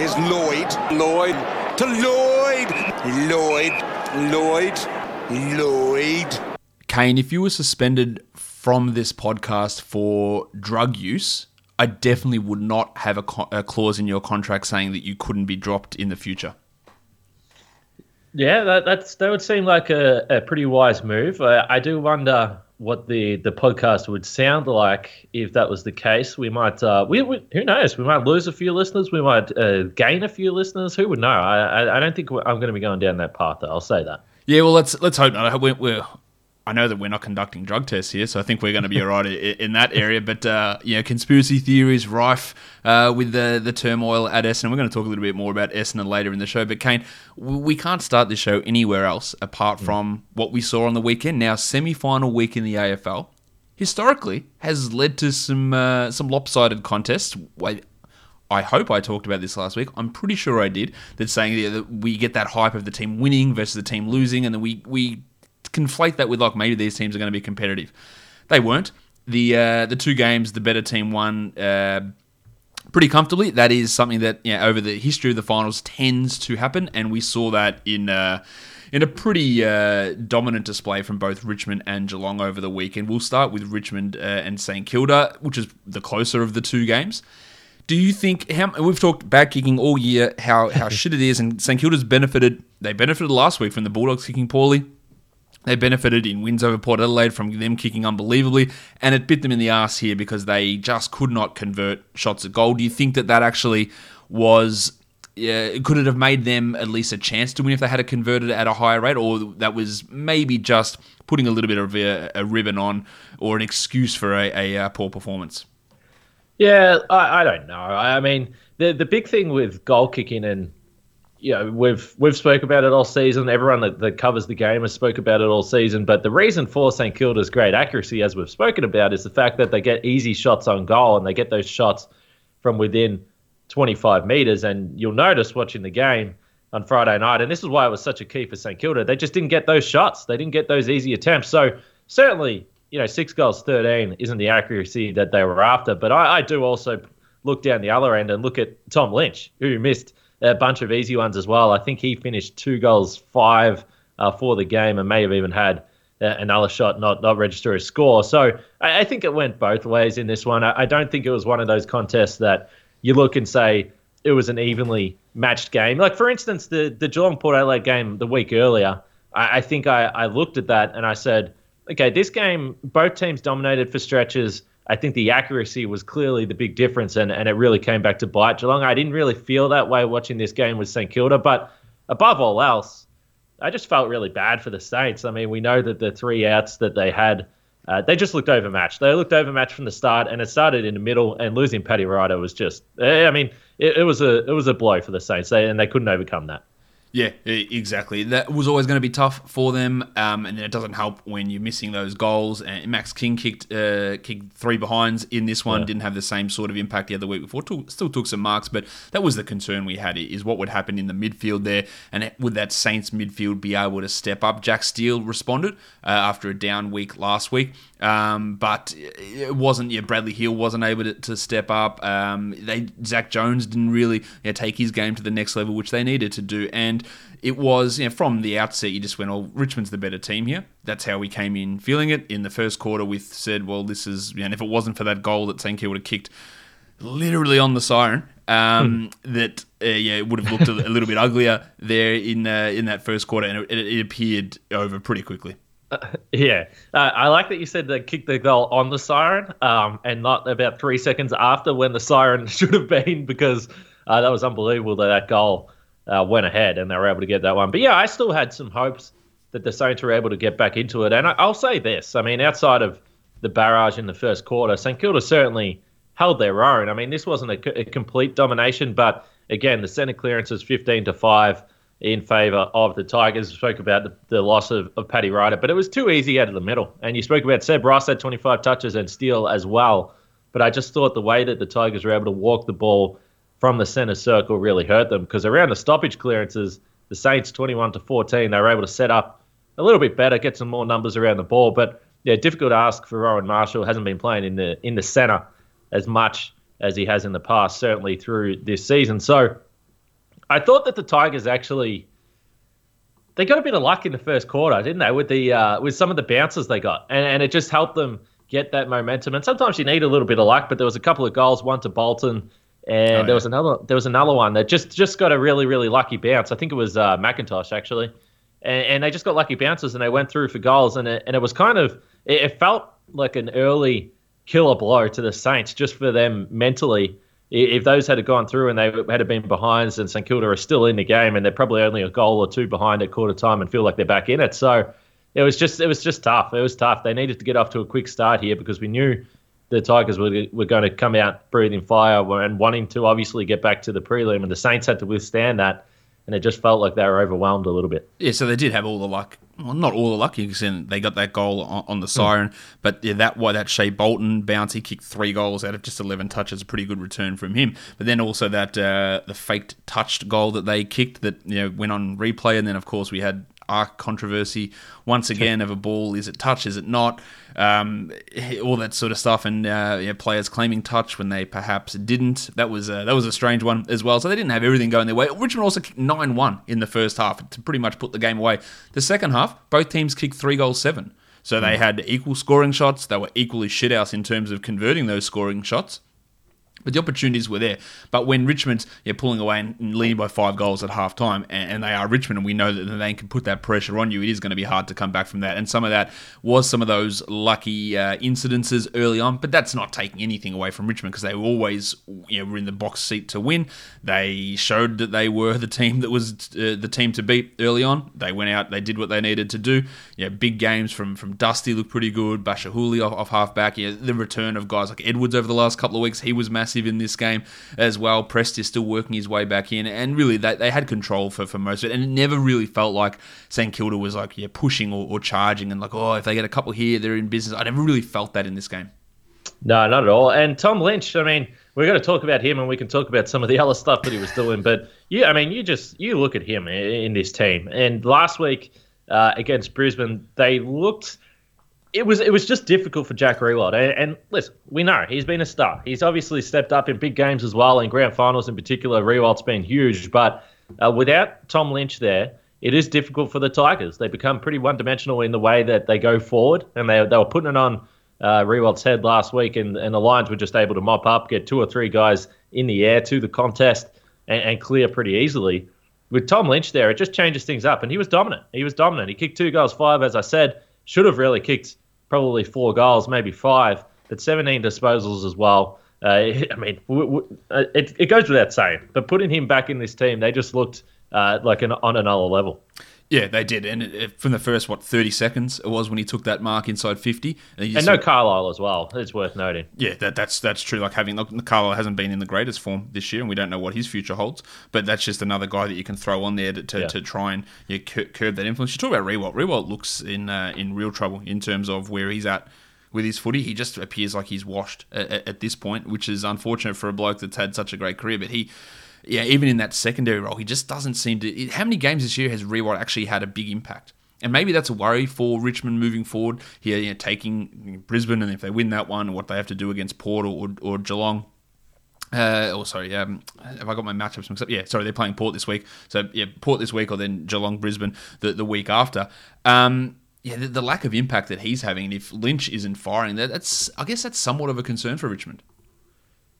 is Lloyd. Lloyd to Lloyd. Lloyd. Lloyd. Lloyd. Kane, if you were suspended from this podcast for drug use, I definitely would not have a, co- a clause in your contract saying that you couldn't be dropped in the future. Yeah, that, that's that would seem like a, a pretty wise move. I, I do wonder what the, the podcast would sound like if that was the case. We might, uh, we, we who knows? We might lose a few listeners. We might uh, gain a few listeners. Who would know? I, I, I don't think I'm going to be going down that path. Though. I'll say that. Yeah, well, let's let's hope not. We're, we're I know that we're not conducting drug tests here, so I think we're going to be all right in that area. But uh, you know, conspiracy theories rife uh, with the the turmoil at Essendon. We're going to talk a little bit more about Essendon later in the show. But Kane, we can't start this show anywhere else apart from what we saw on the weekend. Now, semi-final week in the AFL historically has led to some uh, some lopsided contests. I hope I talked about this last week. I'm pretty sure I did. That saying that we get that hype of the team winning versus the team losing, and then we we conflate that with like maybe these teams are going to be competitive. They weren't. The uh, the two games, the better team won uh, pretty comfortably. That is something that yeah, over the history of the finals tends to happen, and we saw that in. Uh, in a pretty uh, dominant display from both Richmond and Geelong over the weekend. We'll start with Richmond uh, and St Kilda, which is the closer of the two games. Do you think how we've talked back kicking all year how how shit it is, and St Kilda's benefited. They benefited last week from the Bulldogs kicking poorly. They benefited in wins over Port Adelaide from them kicking unbelievably, and it bit them in the ass here because they just could not convert shots at goal. Do you think that that actually was yeah, could it have made them at least a chance to win if they had a converted at a higher rate, or that was maybe just putting a little bit of a, a ribbon on or an excuse for a, a, a poor performance? Yeah, I, I, don't know. I mean, the the big thing with goal kicking and you know, we've we've spoke about it all season. Everyone that, that covers the game has spoke about it all season. But the reason for St Kilda's great accuracy, as we've spoken about, is the fact that they get easy shots on goal and they get those shots from within 25 meters. And you'll notice watching the game on Friday night, and this is why it was such a key for St Kilda. They just didn't get those shots. They didn't get those easy attempts. So certainly, you know, six goals 13 isn't the accuracy that they were after. But I, I do also look down the other end and look at Tom Lynch, who missed a bunch of easy ones as well. I think he finished two goals, five uh, for the game, and may have even had uh, another shot not not register a score. So I, I, think it went both ways in this one. I, I, don't think it was one of those contests that you look and say it was an evenly matched game. Like for instance, the the Geelong Port Adelaide game the week earlier. I, I think I, I looked at that and I said, okay, this game both teams dominated for stretches. I think the accuracy was clearly the big difference, and, and it really came back to bite Geelong. I didn't really feel that way watching this game with St Kilda, but above all else, I just felt really bad for the Saints. I mean, we know that the three outs that they had, uh, they just looked overmatched. They looked overmatched from the start, and it started in the middle. And losing Paddy Ryder was just, eh, I mean, it, it was a it was a blow for the Saints, they, and they couldn't overcome that. Yeah, exactly. That was always going to be tough for them, um, and it doesn't help when you're missing those goals. And Max King kicked uh, kicked three behinds in this one. Yeah. Didn't have the same sort of impact the other week before. Took, still took some marks, but that was the concern we had: is what would happen in the midfield there, and would that Saints midfield be able to step up? Jack Steele responded uh, after a down week last week, um, but it wasn't. Yeah, Bradley Hill wasn't able to, to step up. Um, they Zak Jones didn't really take his game to the next level, which they needed to do, and it was you know, from the outset you just went, "Oh, Richmond's the better team here." That's how we came in feeling it in the first quarter. We said, "Well, this is," you and if it wasn't for that goal that St Kilda would have kicked literally on the siren, um, hmm. that uh, yeah, it would have looked a, a, little bit uglier there in uh, in that first quarter, and it, it appeared over pretty quickly. Uh, yeah, uh, I like that you said they kicked the goal on the siren, um, and not about three seconds after when the siren should have been, because uh, that was unbelievable that that goal uh, went ahead and they were able to get that one. But yeah, I still had some hopes that the Saints were able to get back into it. And I, will say this: I mean, outside of the barrage in the first quarter, St Kilda certainly held their own. I mean, this wasn't a, a complete domination, but again, the centre clearance is 15 to 5 in favour of the Tigers. We spoke about the, the loss of, of Paddy Ryder, but it was too easy out of the middle. And you spoke about Seb Ross had 25 touches and Steele as well. But I just thought the way that the Tigers were able to walk the ball from the centre circle really hurt them because around the stoppage clearances, the Saints 21 to 14, they were able to set up a little bit better, get some more numbers around the ball. But yeah, difficult ask for Rowan Marshall. Hasn't been playing in the in the centre as much as he has in the past, certainly through this season. So I thought that the Tigers actually they got a bit of luck in the first quarter, didn't they? With the uh, with some of the bounces they got, and, and it just helped them get that momentum. And sometimes you need a little bit of luck, but there was a couple of goals, one to Bolton, and oh, yeah. there was another there was another one that just just got a really really lucky bounce. I think it was uh, McIntosh actually, and, and, they just got lucky bounces and they went through for goals, and it, and it was kind of it, it felt like an early killer blow to the Saints just for them mentally if those had gone through and they had been behind and St Kilda are still in the game and they're probably only a goal or two behind at quarter time and feel like they're back in it. So it was just it was just tough. It was tough. They needed to get off to a quick start here because we knew the Tigers were, were going to come out breathing fire and wanting to obviously get back to the prelim, and the Saints had to withstand that and it just felt like they were overwhelmed a little bit. Yeah, so they did have all the luck. Well, not all the luck, because they got that goal on, on the hmm. siren, mm. but yeah, that why that Shai Bolton bounce, he kicked three goals out of just eleven touches, a pretty good return from him. But then also that uh, the faked touched goal that they kicked that you know went on replay, and then of course we had arc controversy once again of a ball. Is it touch? Is it not? Um, all that sort of stuff, and uh, know, players claiming touch when they perhaps didn't. That was a, that was a strange one as well. So they didn't have everything going their way. Richmond also kicked nine one in the first half to pretty much put the game away. The second half, both teams kicked three goals seven. So they hmm. had equal scoring shots. They were equally shithouse in terms of converting those scoring shots. But the opportunities were there. But when Richmond's yeah, pulling away and leading by five goals at half time, and, and, they are Richmond, and we know that they can put that pressure on you, it is going to be hard to come back from that. And some of that was some of those lucky uh, incidences early on, but that's not taking anything away from Richmond because they were always you know, were in the box seat to win. They showed that they were the team that was uh, the team to beat early on. They went out, they did what they needed to do. Yeah, big games from from Dusty looked pretty good. Bachar Houli off, off half back. Yeah, the return of guys like Edwards over the last couple of weeks, he was massive in this game as well. Prest is still working his way back in, and really they, they had control for, for most of it, and it never really felt like St Kilda was like yeah pushing or, or charging and like oh if they get a couple here they're in business. I never really felt that in this game. No, not at all. And Tom Lynch, I mean, we're going to talk about him, and we can talk about some of the other stuff that he was doing. But yeah, I mean, you just you look at him in this team, and last week uh, against Brisbane, they looked it was it was just difficult for Jack Riewoldt. And, and, listen, we know he's been a star. He's obviously stepped up in big games as well, in grand finals in particular. Riewoldt's been huge, but uh, without Tom Lynch there, it is difficult for the Tigers. They become pretty one-dimensional in the way that they go forward, and they they were putting it on uh, Riewoldt's head last week, and, and the Lions were just able to mop up, get two or three guys in the air to the contest, and, and clear pretty easily. With Tom Lynch there, it just changes things up, and he was dominant. He was dominant. He kicked two goals, five, as I said should have really kicked probably four goals, maybe five, but 17 disposals as well. Uh, I mean, w- w- uh, it, it goes without saying, but putting him back in this team, they just looked uh, like an, on another level. Yeah, they did, and from the first what thirty seconds it was when he took that mark inside fifty, and, and no Carlisle as well. It's worth noting. Yeah, that, that's that's true. Like having look, Carlisle hasn't been in the greatest form this year, and we don't know what his future holds. But that's just another guy that you can throw on there to, to, yeah. to try and yeah, curb that influence. You talk about Riewoldt. Riewoldt looks in uh, in real trouble in terms of where he's at with his footy. He just appears like he's washed at, at, this point, which is unfortunate for a bloke that's had such a great career. But he yeah, even in that secondary role, he just doesn't seem to. How many games this year has Riewoldt actually had a big impact? And maybe that's a worry for Richmond moving forward here, you know, taking Brisbane, and if they win that one, what they have to do against Port or, or Geelong. Uh, oh, sorry. Um, have I got my matchups mixed up? Yeah, sorry. They're playing Port this week. So yeah, Port this week, or then Geelong, Brisbane the, the week after. Um, yeah, the, the, lack of impact that he's having, and if Lynch isn't firing, that, that's I guess that's somewhat of a concern for Richmond.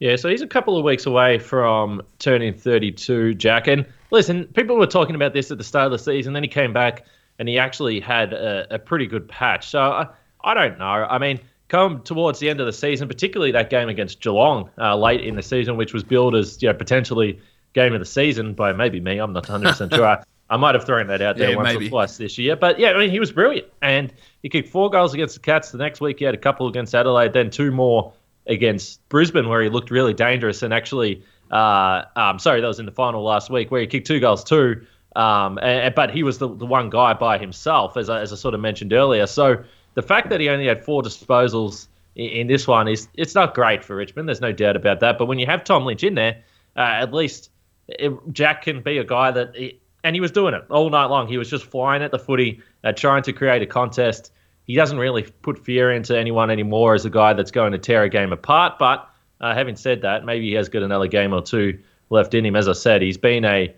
Yeah, so he's a couple of weeks away from turning 32, Jack. And listen, people were talking about this at the start of the season. Then he came back and he actually had a, a pretty good patch. So I, I don't know. I mean, come towards the end of the season, particularly that game against Geelong uh, late in the season, which was billed as you know potentially game of the season by maybe me. I'm not 100 percent sure. I might have thrown that out there yeah, once maybe. or twice this year, but yeah, I mean he was brilliant, and he kicked four goals against the Cats. The next week he had a couple against Adelaide, then two more against Brisbane, where he looked really dangerous and actually Uh, um, sorry, that was in the final last week where he kicked two goals too. Um, and, but he was the, the one guy by himself, as I, as I sort of mentioned earlier. So the fact that he only had four disposals in, in this one is it's not great for Richmond. There's no doubt about that. But when you have Tom Lynch in there, uh, at least it, Jack can be a guy that, he, and he was doing it all night long. He was just flying at the footy, uh, trying to create a contest. He doesn't really put fear into anyone anymore as a guy that's going to tear a game apart. But uh, having said that, maybe he has got another game or two left in him. As I said, he's been a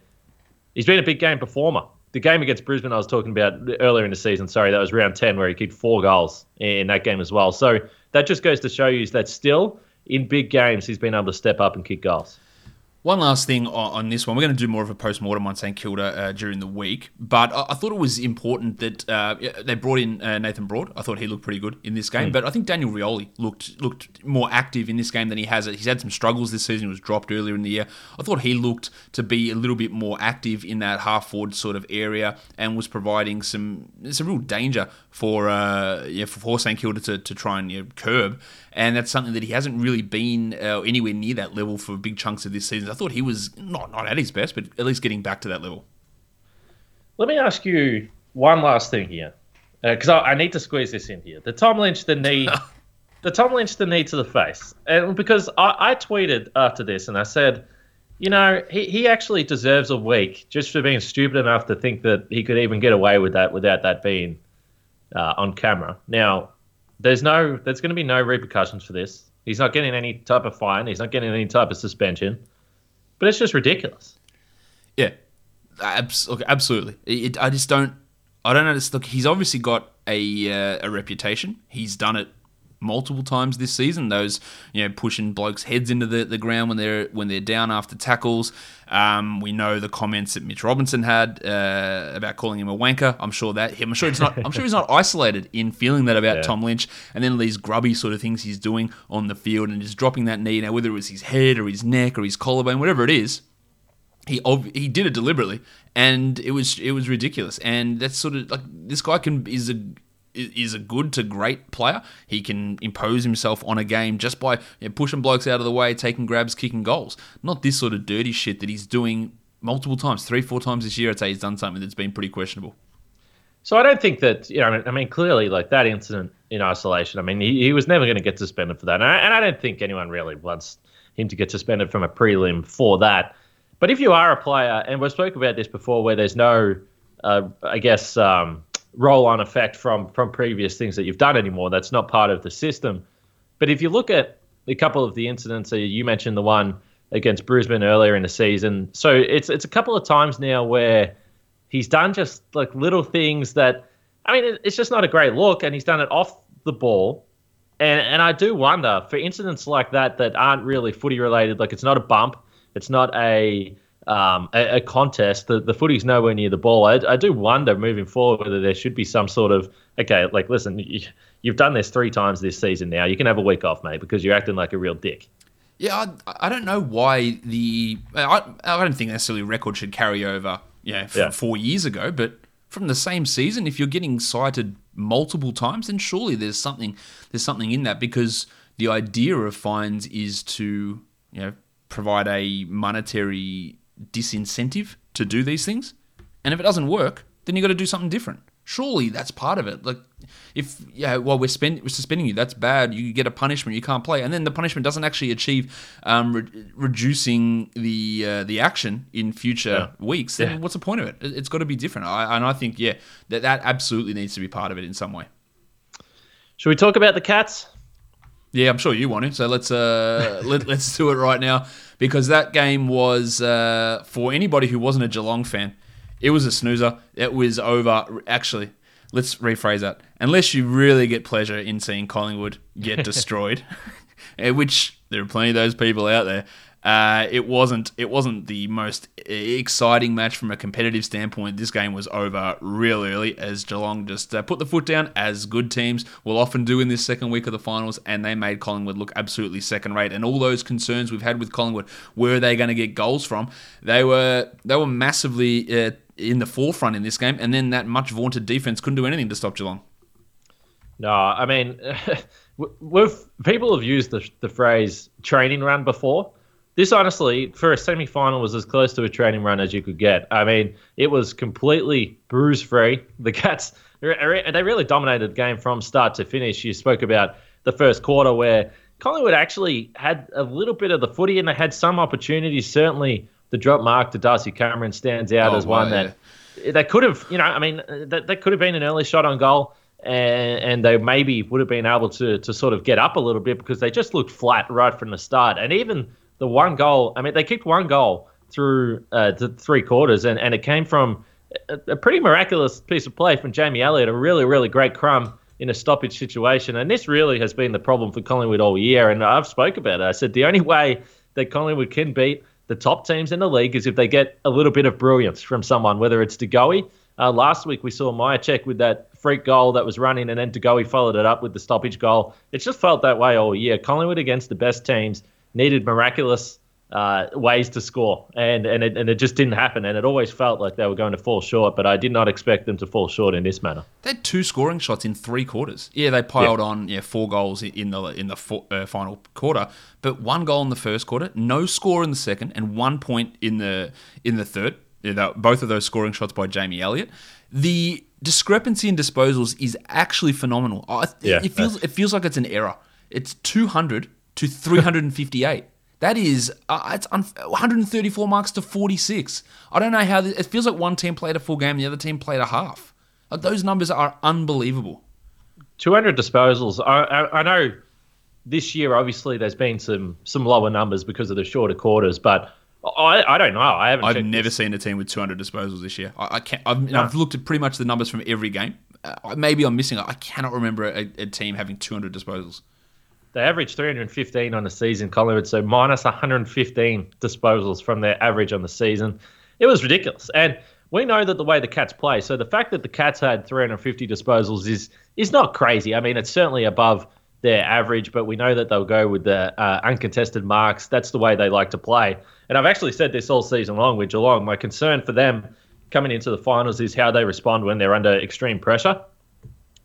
he's been a big game performer. The game against Brisbane I was talking about earlier in the season, sorry, that was round 10 where he kicked four goals in that game as well. So that just goes to show you that still in big games he's been able to step up and kick goals. One last thing on, this one. We're going to do more of a post mortem on St Kilda uh, during the week, but I, I, thought it was important that uh, they brought in uh, Nathan Broad. I thought he looked pretty good in this game, mm. but I think Daniel Rioli looked looked more active in this game than he has. He's had some struggles this season. He was dropped earlier in the year. I thought he looked to be a little bit more active in that half forward sort of area and was providing some some real danger for uh, yeah for St Kilda to, to try and you know, curb and that's something that he hasn't really been uh, anywhere near that level for big chunks of this season. I thought he was not not at his best, but at least getting back to that level. Let me ask you one last thing here, because uh, I, I, need to squeeze this in here. The Tom Lynch the knee, the Tom Lynch the knee to the face, and because I, I tweeted after this and I said. You know, he, he actually deserves a week just for being stupid enough to think that he could even get away with that without that being uh, on camera. Now, there's no there's going to be no repercussions for this. He's not getting any type of fine. He's not getting any type of suspension. But it's just ridiculous. Yeah, absolutely. It, I just don't. I don't know. Look, he's obviously got a uh, a reputation. He's done it multiple times this season. Those you know pushing blokes' heads into the, the ground when they're when they're down after tackles. Um, we know the comments that Mitch Robinson had uh, about calling him a wanker. I'm sure that I'm sure it's not. I'm sure he's not isolated in feeling that about yeah. Tom Lynch. And then these grubby sort of things he's doing on the field and just dropping that knee. Now whether it was his head or his neck or his collarbone, whatever it is. He, he did it deliberately, and it was it was ridiculous. And that's sort of like this guy can is a is a good to great player. He can impose himself on a game just by you know, pushing blokes out of the way, taking grabs, kicking goals. Not this sort of dirty shit that he's doing multiple times, three, four times this year. I'd say he's done something that's been pretty questionable. So I don't think that you know. I mean, clearly, like that incident in isolation. I mean, he, he was never going to get suspended for that, and I, and I don't think anyone really wants him to get suspended from a prelim for that. But if you are a player, and we've spoken about this before, where there's no, uh, I guess, um, roll on effect from from previous things that you've done anymore. That's not part of the system. But if you look at a couple of the incidents, you mentioned the one against Brisbane earlier in the season. So it's it's a couple of times now where he's done just like little things that I mean it's just not a great look, and he's done it off the ball. And and I do wonder for incidents like that that aren't really footy related, like it's not a bump, it's not a um, a, a, contest, the, the footy's nowhere near the ball. I, I, do wonder moving forward whether there should be some sort of okay, like listen, you, you've done this three times this season now. You can have a week off, mate, because you're acting like a real dick. Yeah, I, I don't know why the I, I don't think necessarily record should carry over. Yeah, from yeah. four years ago, but from the same season, if you're getting cited multiple times, then surely there's something there's something in that because the idea of fines is to you know provide a monetary disincentive to do these things. And if it doesn't work, then you got to do something different. Surely that's part of it. Like, if yeah, while we're, spend, we're suspending you, that's bad. You get a punishment, you can't play, and then the punishment doesn't actually achieve um, re- reducing the uh, the action in future yeah. weeks. Then yeah. what's the point of it? It's got to be different. I, and I think yeah, that that absolutely needs to be part of it in some way. Should we talk about the cats? Yeah, I'm sure you want to. So let's uh, let, let's do it right now because that game was uh, for anybody who wasn't a Geelong fan. It was a snoozer. It was over. Actually, let's rephrase that. Unless you really get pleasure in seeing Collingwood get destroyed, which there are plenty of those people out there. Uh, it wasn't it wasn't the most exciting match from a competitive standpoint. This game was over real early as Geelong just uh, put the foot down, as good teams will often do in this second week of the finals, and they made Collingwood look absolutely second rate. And all those concerns we've had with Collingwood, where are they going to get goals from? They were they were massively uh, in the forefront in this game, and then that much vaunted defense couldn't do anything to stop Geelong. No, I mean, we've people have used the, the phrase training run before this honestly, for a semi final, was as close to a training run as you could get. I mean, it was completely bruise free. The Cats, they really dominated the game from start to finish. You spoke about the first quarter where Collingwood actually had a little bit of the footy and they had some opportunities. Certainly, the drop mark to Darcy Cameron stands out Oh, as one wow, that they could have, you know, I mean, that, that could have been an early shot on goal. And, and they maybe would have been able to to sort of get up a little bit because they just looked flat right from the start. And even the one goal, I mean, they kicked one goal through uh, the three quarters, and, and it came from a, a pretty miraculous piece of play from Jamie Elliott, a really, really great crumb in a stoppage situation. And this really has been the problem for Collingwood all year. And I've spoke about it. I said the only way that Collingwood can beat the top teams in the league is if they get a little bit of brilliance from someone, whether it's DeGoey. Uh, last week we saw Mihocek with that freak goal that was running, and then DeGoey followed it up with the stoppage goal. It just felt that way all year. Collingwood against the best teams needed miraculous uh, ways to score, and and it, and it just didn't happen. And it always felt like they were going to fall short, but I did not expect them to fall short in this manner. They had two scoring shots in three quarters. Yeah, they piled on yeah four goals in the in the four, uh, final quarter, but one goal in the first quarter, no score in the second, and one point in the in the third. Yeah, both of those scoring shots by Jamie Elliott. The discrepancy in disposals is actually phenomenal. I, Yeah. it feels it feels like it's an error. It's two hundred to three hundred and fifty eight. That is, uh, it's un- 134 marks to 46. I don't know how this, it feels like one team played a full game, the other team played a half. Like, those numbers are unbelievable. 200 disposals. I, I, I know this year, obviously, there's been some some lower numbers because of the shorter quarters, but I, I don't know. I haven't. I've checked never this. seen a team with 200 disposals this year. I, I can't. I've, I've looked at pretty much the numbers from every game. Uh, maybe I'm missing. I cannot remember a, a team having 200 disposals. They averaged 315 on the season, Collingwood, so minus 115 disposals from their average on the season. It was ridiculous. And we know that the way the Cats play, so the fact that the Cats had 350 disposals is is not crazy. I mean, it's certainly above their average, but we know that they'll go with the uh, uncontested marks. That's the way they like to play. And I've actually said this all season long with Geelong. My concern for them coming into the finals is how they respond when they're under extreme pressure.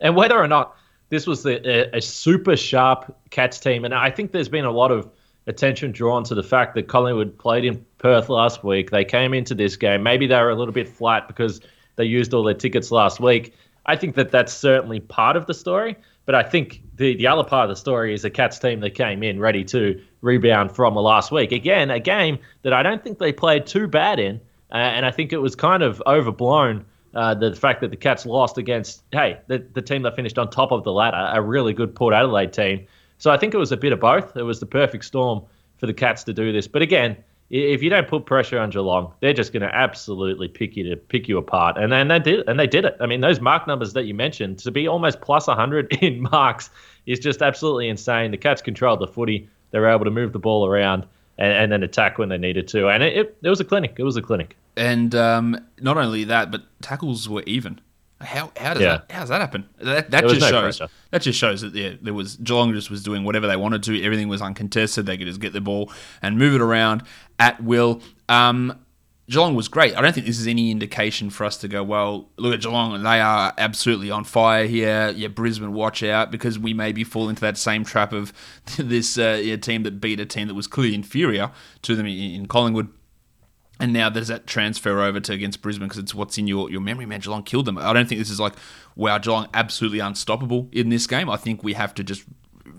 And whether or not this was the, a, a super sharp Cats team, and I think there's been a lot of attention drawn to the fact that Collingwood played in Perth last week. They came into this game. Maybe they were a little bit flat because they used all their tickets last week. I think that that's certainly part of the story. But I think the, the other part of the story is a Cats team that came in ready to rebound from last week. Again, a game that I don't think they played too bad in. Uh, and I think it was kind of overblown uh, the fact that the Cats lost against, hey, the, the team that finished on top of the ladder, a really good Port Adelaide team. So I think it was a bit of both. It was the perfect storm for the Cats to do this. But again, if you don't put pressure on Geelong, they're just going to absolutely pick you to pick you apart. And then they did, and they did it. I mean, those mark numbers that you mentioned to be almost plus 100 in marks is just absolutely insane. The Cats controlled the footy. They were able to move the ball around and, and then attack when they needed to. And it, it, it was a clinic. It was a clinic. And um, not only that, but tackles were even. How how does Yeah. that how does that happen? That, that just no shows pressure. that just shows that yeah, there was Geelong just was doing whatever they wanted to. Everything was uncontested. They could just get the ball and move it around at will. Um, Geelong was great. I don't think this is any indication for us to go, well, look at Geelong, they are absolutely on fire here. Yeah, Brisbane, watch out, because we maybe fall into that same trap of this uh, yeah, team that beat a team that was clearly inferior to them in, in Collingwood. And now there's that transfer over to against Brisbane because it's what's in your, your memory, man. Geelong killed them. I don't think this is like, wow, Geelong absolutely unstoppable in this game. I think we have to just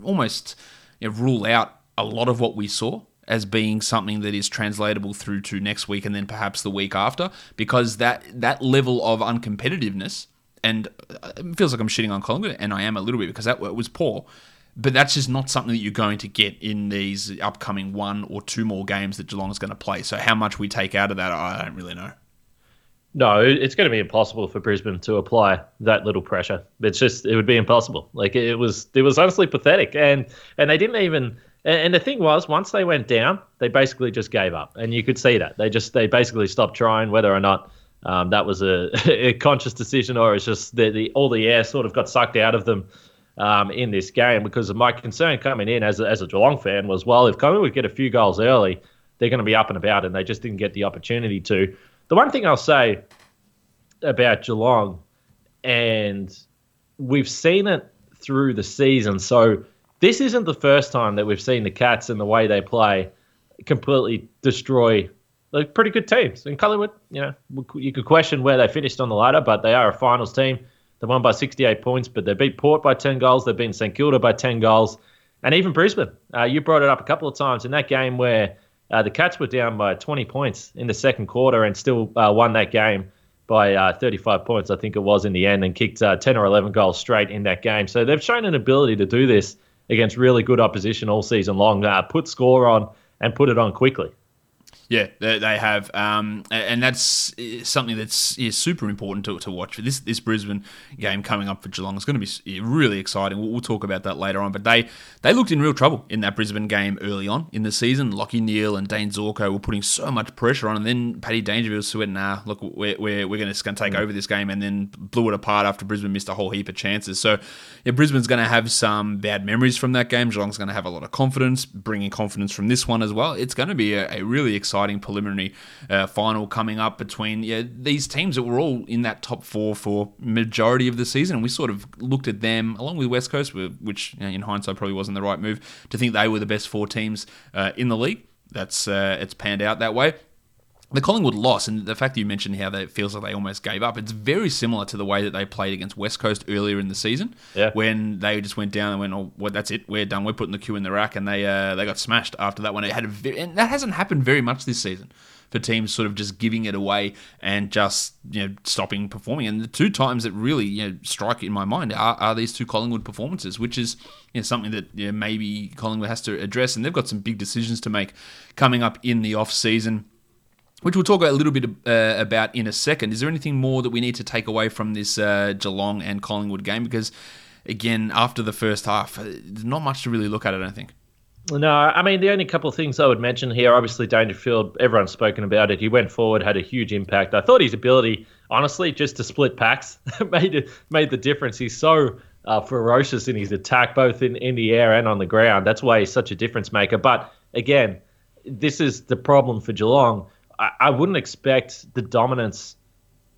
almost you know, rule out a lot of what we saw as being something that is translatable through to next week and then perhaps the week after because that that level of uncompetitiveness and uh, it feels like I'm shitting on Collingwood and I am a little bit because that was poor but that's just not something that you're going to get in these upcoming one or two more games that Geelong is going to play so how much we take out of that I don't really know No, it's going to be impossible for Brisbane to apply that little pressure. It's just it would be impossible. Like it was, it was honestly pathetic, and and they didn't even. And the thing was, once they went down, they basically just gave up, and you could see that they just they basically stopped trying. Whether or not um, that was a, a conscious decision or it's just the, the all the air sort of got sucked out of them um, in this game. Because my concern coming in as a, as a Geelong fan was, well, if Collingwood get a few goals early, they're going to be up and about, and they just didn't get the opportunity to. The one thing I'll say about Geelong, and we've seen it through the season. So this isn't the first time that we've seen the Cats and the way they play completely destroy like pretty good teams. And Collingwood, you know, you could question where they finished on the ladder, but they are a finals team. They won by 68 points, but they beat Port by 10 goals. They've beaten St Kilda by 10 goals, and even Brisbane. Uh, you brought it up a couple of times in that game where uh, the Cats were down by 20 points in the second quarter and still uh, won that game by uh, 35 points, I think it was in the end, and kicked uh, 10 or 11 goals straight in that game. So they've shown an ability to do this against really good opposition all season long, uh, put score on and put it on quickly. Yeah, they, they have, um, and that's uh, something that's yeah, super important to, to watch. This this Brisbane game coming up for Geelong is going to be really exciting. We'll, we'll, talk about that later on. But they they looked in real trouble in that Brisbane game early on in the season. Lachie Neale and Dane Zorko were putting so much pressure on, and then Paddy Dangerfield said, "Nah, look, we're we're, we're going to take mm. over this game," and then blew it apart after Brisbane missed a whole heap of chances. So yeah, Brisbane's going to have some bad memories from that game. Geelong's going to have a lot of confidence, bringing confidence from this one as well. It's going to be a, a really exciting preliminary uh, final coming up between yeah, these teams that were all in that top four for majority of the season. And we sort of looked at them along with West Coast, which you know, in hindsight probably wasn't the right move to think they were the best four teams uh, in the league. That's uh, it's panned out that way the Collingwood loss and the fact that you mentioned how it feels like they almost gave up, it's very similar to the way that they played against West Coast earlier in the season, yeah. when they just went down and went, "Oh, well, that's it, we're done, we're putting the cue in the rack," and they uh, they got smashed after that one. It had a very, and that hasn't happened very much this season for teams sort of just giving it away and just you know stopping performing. And the two times that really you know strike in my mind are, are these two Collingwood performances, which is you know, something that you know, maybe Collingwood has to address, and they've got some big decisions to make coming up in the off season which we'll talk a little bit uh, about in a second. Is there anything more that we need to take away from this uh, Geelong and Collingwood game? Because, again, after the first half, uh, not much to really look at, I don't think. No, I mean, the only couple of things I would mention here obviously, Dangerfield, everyone's spoken about it. He went forward, had a huge impact. I thought his ability, honestly, just to split packs made, it, made the difference. He's so uh, ferocious in his attack, both in, in the air and on the ground. That's why he's such a difference maker. But again, this is the problem for Geelong I, wouldn't expect the dominance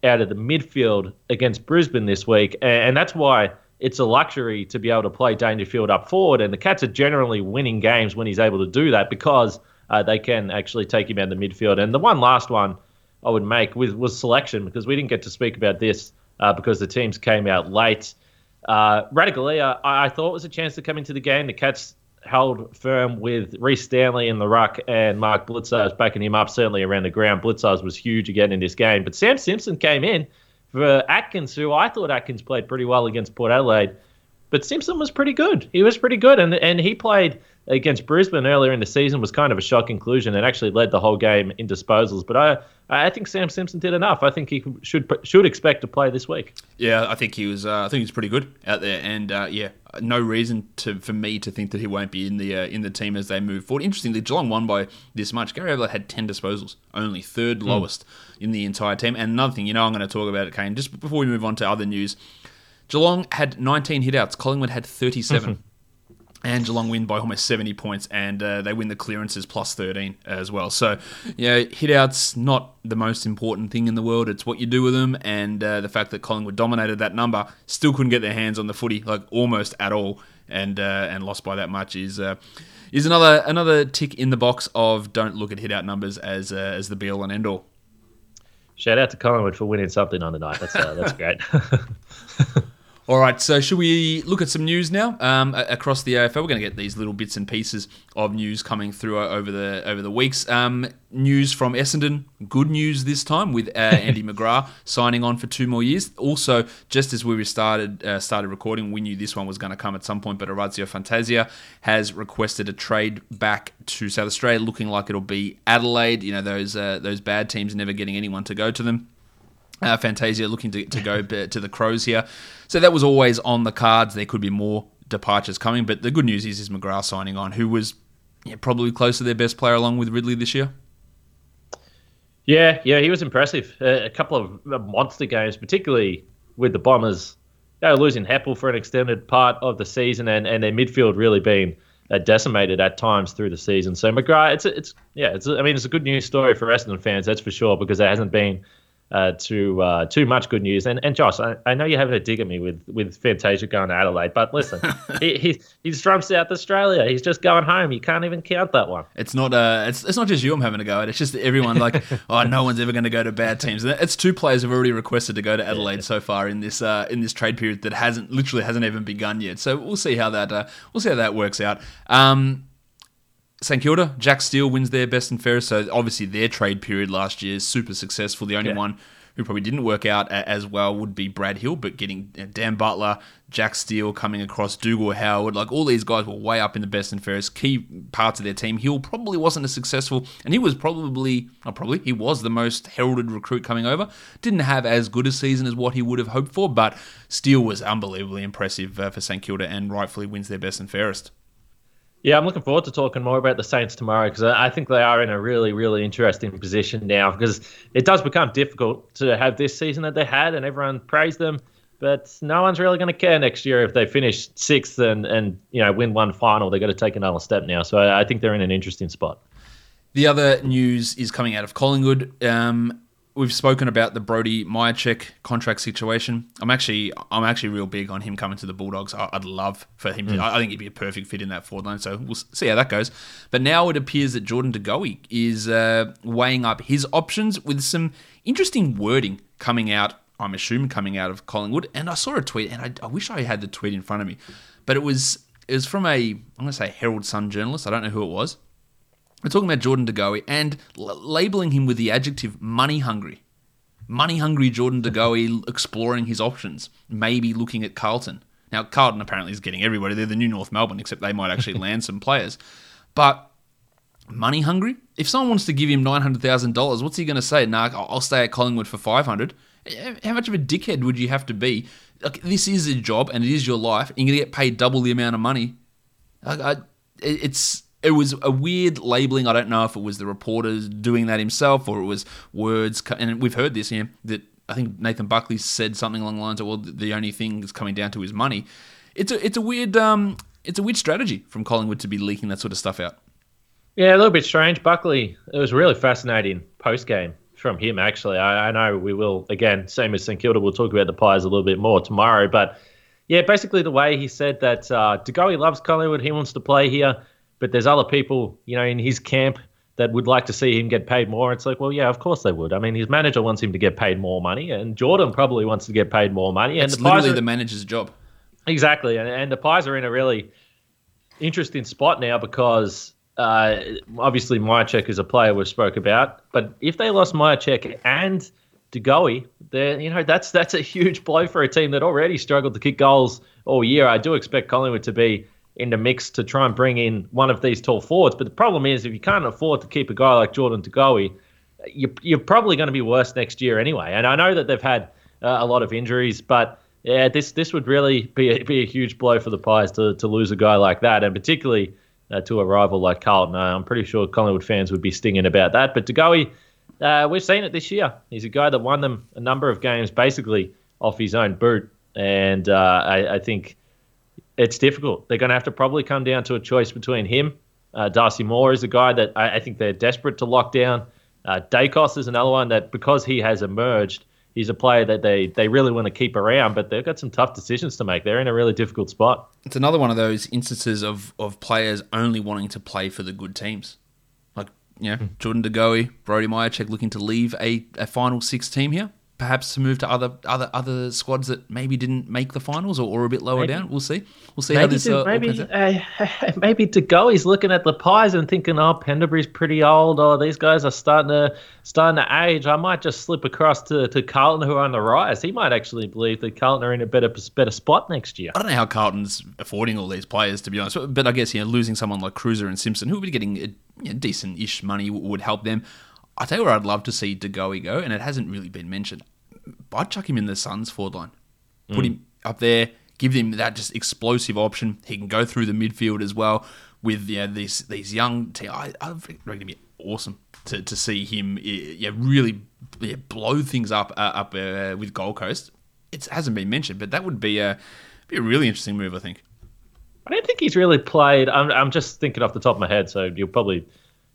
out of the midfield against Brisbane this week, and, and that's why it's a luxury to be able to play Dangerfield up forward. And the Cats are generally winning games when he's able to do that because uh, they can actually take him out of the midfield. And the one last one I would make was, was selection because we didn't get to speak about this uh, because the teams came out late. Uh, Ratugolea, I, I, thought was a chance to come into the game. The Cats held firm with Rhys Stanley in the ruck and Mark Blicavs backing him up, certainly around the ground. Blicavs was huge again in this game. But Sam Simpson came in for Atkins, who I thought Atkins played pretty well against Port Adelaide. But Simpson was pretty good. He was pretty good. And, and he played against Brisbane earlier in the season was kind of a shock conclusion and actually led the whole game in disposals. But I I think Sam Simpson did enough. I think he should should expect to play this week. Yeah, I think he was. Uh, I think he's pretty good out there, and uh, yeah, no reason to for me to think that he won't be in the uh, in the team as they move forward. Interestingly, Geelong won by this much. Gary Ablett had ten disposals, only third hmm. lowest mm. in the entire team. And another thing, you know, I'm going to talk about it, Kane. Just before we move on to other news, Geelong had 19 hitouts. Collingwood had 37 and Geelong win by almost 70 points, and uh, they win the clearances plus 13 as well. So, yeah, hitouts not the most important thing in the world. It's what you do with them, and uh, the fact that Collingwood dominated that number, still couldn't get their hands on the footy like almost at all, and uh, and lost by that much is uh, is another another tick in the box of don't look at hitout numbers as uh, as the be all and end all. Shout out to Collingwood for winning something on the night. That's uh, that's great. All right, so should we look at some news now um, across the AFL? We're going to get these little bits and pieces of news coming through over the over the weeks. Um, news from Essendon, good news this time with uh, Andy McGrath signing on for two more years. Also, just as we started uh, started recording, we knew this one was going to come at some point, but Orazio Fantasia has requested a trade back to South Australia, looking like it'll be Adelaide. You know those uh, those bad teams never getting anyone to go to them. Uh, Fantasia looking to, to go to the Crows here. So that was always on the cards. There could be more departures coming, but the good news is, is McGrath signing on, who was yeah, probably close to their best player along with Ridley this year. Yeah, yeah, he was impressive. Uh, a couple of monster games, particularly with the Bombers. They were losing Heppell for an extended part of the season, and, and their midfield really being uh, decimated at times through the season. So McGrath, it's it's yeah, it's I mean it's a good news story for Essendon fans, that's for sure, because there hasn't been uh, to uh, too much good news. And and Josh, I, I know you're having a dig at me with with Fantasia going to Adelaide, but listen, he, he he's from South Australia. He's just going home. You can't even count that one. It's not uh, it's it's not just you I'm having to go at. It's just everyone like, oh, no one's ever going to go to bad teams. It's two players have already requested to go to Adelaide yeah. so far in this uh, in this trade period that hasn't literally hasn't even begun yet. So we'll see how that uh, we'll see how that works out. Um, St Kilda, Jack Steele wins their best and fairest. So obviously their trade period last year is super successful. The only yeah. one who probably didn't work out as well would be Brad Hill, but getting Dan Butler, Jack Steele coming across, Dougal Howard, like all these guys were way up in the best and fairest, key parts of their team. Hill probably wasn't as successful, and he was probably, not probably, he was the most heralded recruit coming over. Didn't have as good a season as what he would have hoped for, but Steele was unbelievably impressive uh, for St Kilda and rightfully wins their best and fairest. Yeah, I'm looking forward to talking more about the Saints tomorrow because I think they are in a really, really interesting position now because it does become difficult to have this season that they had and everyone praised them, but no one's really going to care next year if they finish sixth and, and you know win one final. They've got to take another step now, so I, think they're in an interesting spot. The other news is coming out of Collingwood. Um, we've spoken about the Brody Mihocek contract situation. I'm actually I'm actually real big on him coming to the Bulldogs. I, would love for him. To, mm. I think he'd be a perfect fit in that forward line. So we'll see how that goes. But now it appears that Jordan De Goey is uh, weighing up his options with some interesting wording coming out. I'm assuming coming out of Collingwood. And I saw a tweet, and I, I wish I had the tweet in front of me, but it was it was from a I'm going to say Herald Sun journalist. I don't know who it was we're talking about Jordan De Goey and l- labeling him with the adjective money hungry. Money hungry Jordan De Goey exploring his options, maybe looking at Carlton. Now, Carlton apparently is getting everybody. They're the new North Melbourne, except they might actually land some players. But money hungry? If someone wants to give him $900,000, what's he going to say? Nah, I'll stay at Collingwood for 500 How much of a dickhead would you have to be? Like, this is a job and it is your life. And you're going to get paid double the amount of money. I, it's it was a weird labeling. I don't know if it was the reporters doing that himself or it was words. And we've heard this here that I think Nathan Buckley said something along the lines of, "Well, the only thing that's coming down to is money." It's a it's a weird um it's a weird strategy from Collingwood to be leaking that sort of stuff out. Yeah, a little bit strange. Buckley, it was really fascinating post game from him. Actually, I, I know we will again, same as St Kilda. We'll talk about the Pies a little bit more tomorrow, but. Yeah, basically the way he said that uh, loves Collingwood, he wants to play here but there's other people, you know, in his camp that would like to see him get paid more. It's like, well, yeah, of course they would. I mean, his manager wants him to get paid more money, and Jordan probably wants to get paid more money. It's and the literally are, the manager's job. Exactly, and, and the Pies are in a really interesting spot now because uh, obviously Mihocek is a player we've spoke about, but if they lost Mihocek and De Goey, there, you know, that's that's a huge blow for a team that already struggled to kick goals all year. I do expect Collingwood to be in the mix to try and bring in one of these tall forwards. But the problem is, if you can't afford to keep a guy like Jordan De Goey, you're, you're probably going to be worse next year anyway. And I know that they've had uh, a lot of injuries, but yeah, this this would really be a, be a huge blow for the Pies to, to lose a guy like that, and particularly uh, to a rival like Carlton. Uh, I'm pretty sure Collingwood fans would be stinging about that. But De Goey, uh, we've seen it this year. He's a guy that won them a number of games basically off his own boot, and uh, I, I think it's difficult. They're going to have to probably come down to a choice between him. Uh, Darcy Moore is a guy that I, I, think they're desperate to lock down. Uh, Daicos is another one that because he has emerged, he's a player that they, they really want to keep around, but they've got some tough decisions to make. They're in a really difficult spot. It's another one of those instances of, of players only wanting to play for the good teams. Like, you know, mm. Jordan De Goey, Brody Mihocek looking to leave a, a final six team here perhaps to move to other other other squads that maybe didn't make the finals or, or a bit lower maybe. down. We'll see. We'll see maybe how this to, uh, maybe uh, maybe to go. He's looking at the pies and thinking, oh, Pendlebury's pretty old. Oh, these guys are starting to starting to age. I might just slip across to, to Carlton, who are on the rise. He might actually believe that Carlton are in a better better spot next year. I don't know how Carlton's affording all these players, to be honest. But I guess you know losing someone like Kreuzer and Simpson, who would be getting you know, decent-ish money, would help them. I tell you where I'd love to see De Goey go, and it hasn't really been mentioned. I'd chuck him in the Suns forward line. Put mm. him up there, give him that just explosive option. He can go through the midfield as well with yeah these these young. I, reckon it'd be awesome to, to see him yeah really yeah, blow things up uh, up uh, with Gold Coast. It hasn't been mentioned, but that would be a be a really interesting move. I think. I don't think he's really played. I'm I'm just thinking off the top of my head, so you'll probably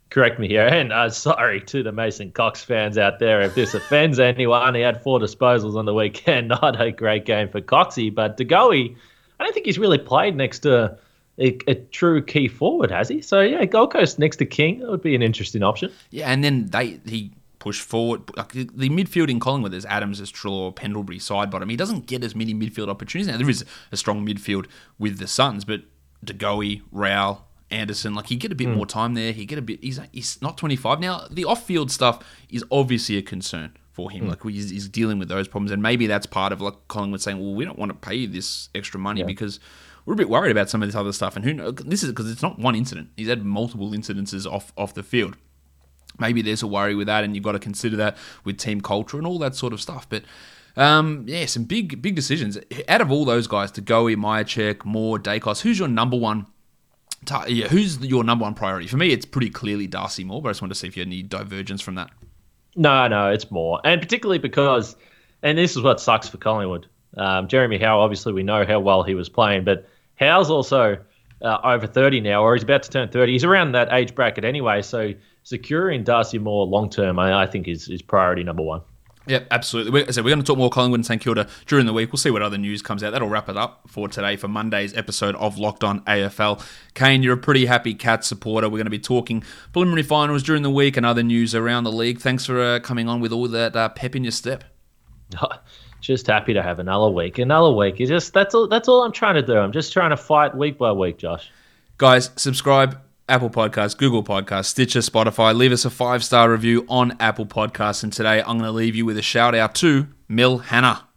correct me here. And uh, sorry to the Mason Cox fans out there if this offends anyone. He had four disposals on the weekend. Not a great game for Coxie, but De Goey, I don't think he's really played next to a, a, true key forward, has he? So yeah, Gold Coast next to King that would be an interesting option. Yeah, and then they he pushed forward. Like the midfield in Collingwood, there's Adams, there's Treloar, Pendlebury, Sidebottom. He doesn't get as many midfield opportunities. Now there is a strong midfield with the Suns, but De Goey, Rowell, Anderson, like he get a bit mm. more time there. He get a bit. He's he's not 25 now. The off-field stuff is obviously a concern for him. Mm. Like he's, he's, dealing with those problems, and maybe that's part of like Collingwood saying, "Well, we don't want to pay you this extra money yeah. because." We're a bit worried about some of this other stuff, and who knows? This is because it's not one incident. He's had multiple incidences off off the field. Maybe there's a worry with that, and you've got to consider that with team culture and all that sort of stuff. But um, yeah, some big big decisions. Out of all those guys, to go Goey, Mihocek, Moore, Daicos, who's your number one yeah, who's your number one priority? For me, it's pretty clearly Darcy Moore, but I just wanted to see if you had any divergence from that. No, no, it's Moore. And particularly because, and this is what sucks for Collingwood. Um, Jeremy Howe, obviously, we know how well he was playing, but Howe's also uh, over 30 now, or he's about to turn 30. He's around that age bracket anyway, so securing Darcy Moore long term, I, I think, is, is priority number one. Yep, absolutely. So we're going to talk more Collingwood and St Kilda during the week. We'll see what other news comes out. That'll wrap it up for today for Monday's episode of Locked On AFL. Kane, you're a pretty happy Cat supporter. We're going to be talking preliminary finals during the week and other news around the league. Thanks for uh, coming on with all that uh, pep in your step. just happy to have another week. Another week. You just that's all. That's all I'm trying to do. I'm just trying to fight week by week, Josh. Guys, subscribe Apple Podcasts, Google Podcasts, Stitcher, Spotify. Leave us a five star review on Apple Podcasts. And today I'm going to leave you with a shout out to Mill Hannah.